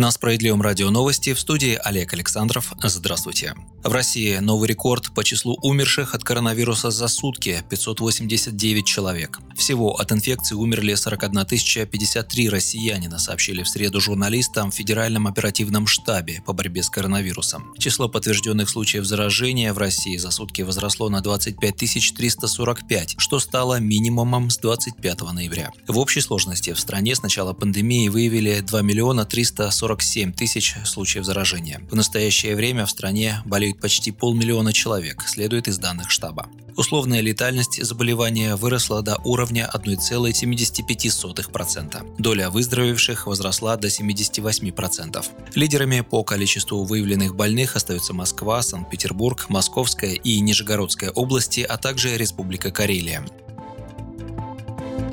На Справедливом радио новости в студии Олег Александров. Здравствуйте. В России новый рекорд по числу умерших от коронавируса за сутки – 589 человек. Всего от инфекции умерли 41 053 россиянина, сообщили в среду журналистам в Федеральном оперативном штабе по борьбе с коронавирусом. Число подтвержденных случаев заражения в России за сутки возросло на 25 345, что стало минимумом с 25 ноября. В общей сложности в стране с начала пандемии выявили 2 миллиона 340 47 тысяч случаев заражения. В настоящее время в стране болеют почти полмиллиона человек, следует из данных штаба. Условная летальность заболевания выросла до уровня 1,75%. Доля выздоровевших возросла до 78%. Лидерами по количеству выявленных больных остаются Москва, Санкт-Петербург, Московская и Нижегородская области, а также Республика Карелия.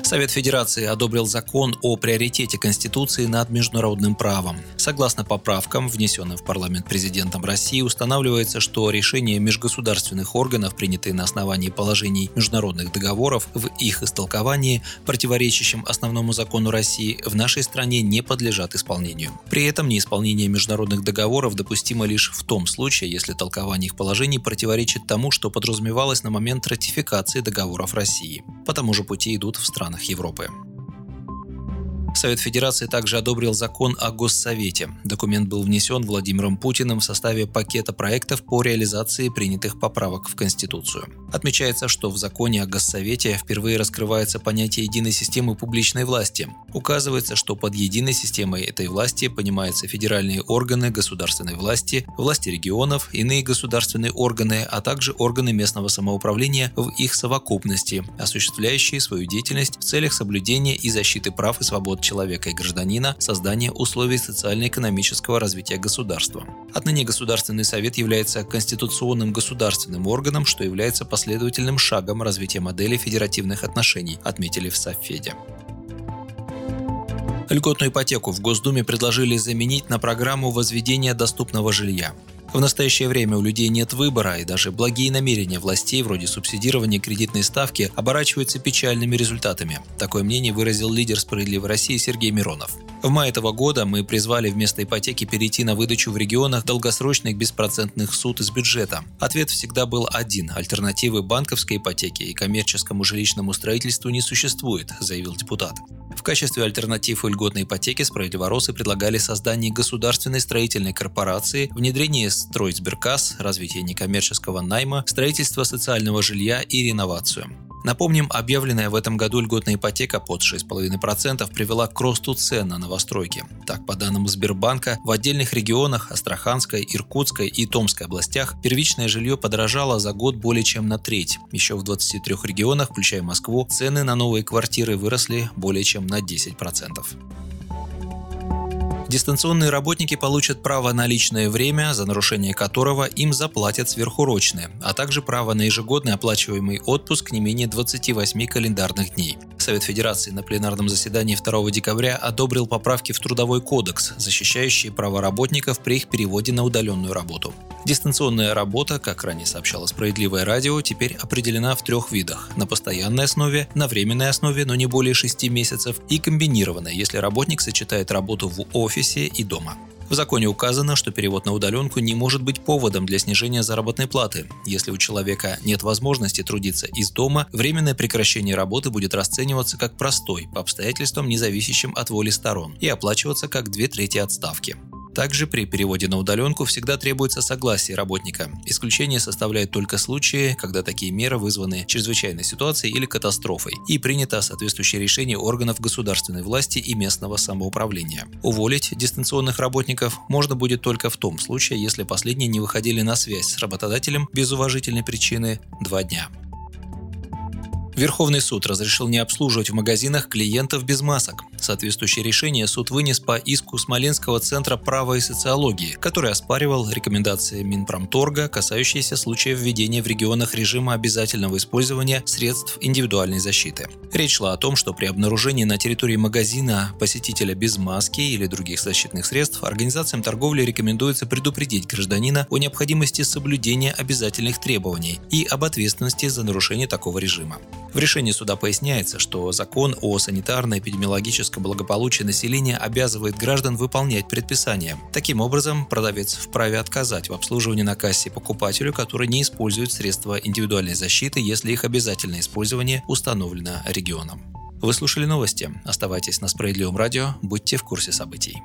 Совет Федерации одобрил закон о приоритете Конституции над международным правом. Согласно поправкам, внесенным в парламент президентом России, устанавливается, что решения межгосударственных органов, принятые на основании положений международных договоров в их истолковании, противоречащим основному закону России, в нашей стране не подлежат исполнению. При этом неисполнение международных договоров допустимо лишь в том случае, если толкование их положений противоречит тому, что подразумевалось на момент ратификации договоров России. По тому же пути идут в странах странах Европы. Совет Федерации также одобрил закон о Госсовете. Документ был внесен Владимиром Путиным в составе пакета проектов по реализации принятых поправок в Конституцию. Отмечается, что в законе о Госсовете впервые раскрывается понятие единой системы публичной власти. Указывается, что под единой системой этой власти понимаются федеральные органы государственной власти, власти регионов, иные государственные органы, а также органы местного самоуправления в их совокупности, осуществляющие свою деятельность в целях соблюдения и защиты прав и свобод человека и гражданина, создание условий социально-экономического развития государства. Отныне Государственный совет является конституционным государственным органом, что является последовательным шагом развития модели федеративных отношений, отметили в Совфеде. Льготную ипотеку в Госдуме предложили заменить на программу возведения доступного жилья. В настоящее время у людей нет выбора, и даже благие намерения властей, вроде субсидирования кредитной ставки, оборачиваются печальными результатами. Такое мнение выразил лидер «Справедливой России» Сергей Миронов. В мае этого года мы призвали вместо ипотеки перейти на выдачу в регионах долгосрочных беспроцентных суд из бюджета. Ответ всегда был один – альтернативы банковской ипотеке и коммерческому жилищному строительству не существует, заявил депутат. Качестве альтернатив льготной ипотеки справедливоросы предлагали создание государственной строительной корпорации, внедрение стройсберкас, развитие некоммерческого найма, строительство социального жилья и реновацию. Напомним, объявленная в этом году льготная ипотека под 6,5% привела к росту цен на новостройки. Так, по данным Сбербанка, в отдельных регионах Астраханской, Иркутской и Томской областях первичное жилье подорожало за год более чем на треть. Еще в 23 регионах, включая Москву, цены на новые квартиры выросли более чем на 10%. Дистанционные работники получат право на личное время, за нарушение которого им заплатят сверхурочные, а также право на ежегодный оплачиваемый отпуск не менее 28 календарных дней. Совет Федерации на пленарном заседании 2 декабря одобрил поправки в Трудовой кодекс, защищающие права работников при их переводе на удаленную работу. Дистанционная работа, как ранее сообщало «Справедливое радио», теперь определена в трех видах – на постоянной основе, на временной основе, но не более 6 месяцев, и комбинированная, если работник сочетает работу в офисе и дома. В законе указано, что перевод на удаленку не может быть поводом для снижения заработной платы. Если у человека нет возможности трудиться из дома, временное прекращение работы будет расцениваться как простой, по обстоятельствам, не зависящим от воли сторон, и оплачиваться как две трети отставки. Также при переводе на удаленку всегда требуется согласие работника. Исключение составляют только случаи, когда такие меры вызваны чрезвычайной ситуацией или катастрофой, и принято соответствующее решение органов государственной власти и местного самоуправления. Уволить дистанционных работников можно будет только в том случае, если последние не выходили на связь с работодателем без уважительной причины два дня. Верховный суд разрешил не обслуживать в магазинах клиентов без масок. Соответствующее решение суд вынес по иску Смоленского центра права и социологии, который оспаривал рекомендации Минпромторга, касающиеся случаев введения в регионах режима обязательного использования средств индивидуальной защиты. Речь шла о том, что при обнаружении на территории магазина посетителя без маски или других защитных средств организациям торговли рекомендуется предупредить гражданина о необходимости соблюдения обязательных требований и об ответственности за нарушение такого режима. В решении суда поясняется, что закон о санитарно-эпидемиологическом благополучии населения обязывает граждан выполнять предписания. Таким образом, продавец вправе отказать в обслуживании на кассе покупателю, который не использует средства индивидуальной защиты, если их обязательное использование установлено регионом. Вы слушали новости. Оставайтесь на Справедливом радио, будьте в курсе событий.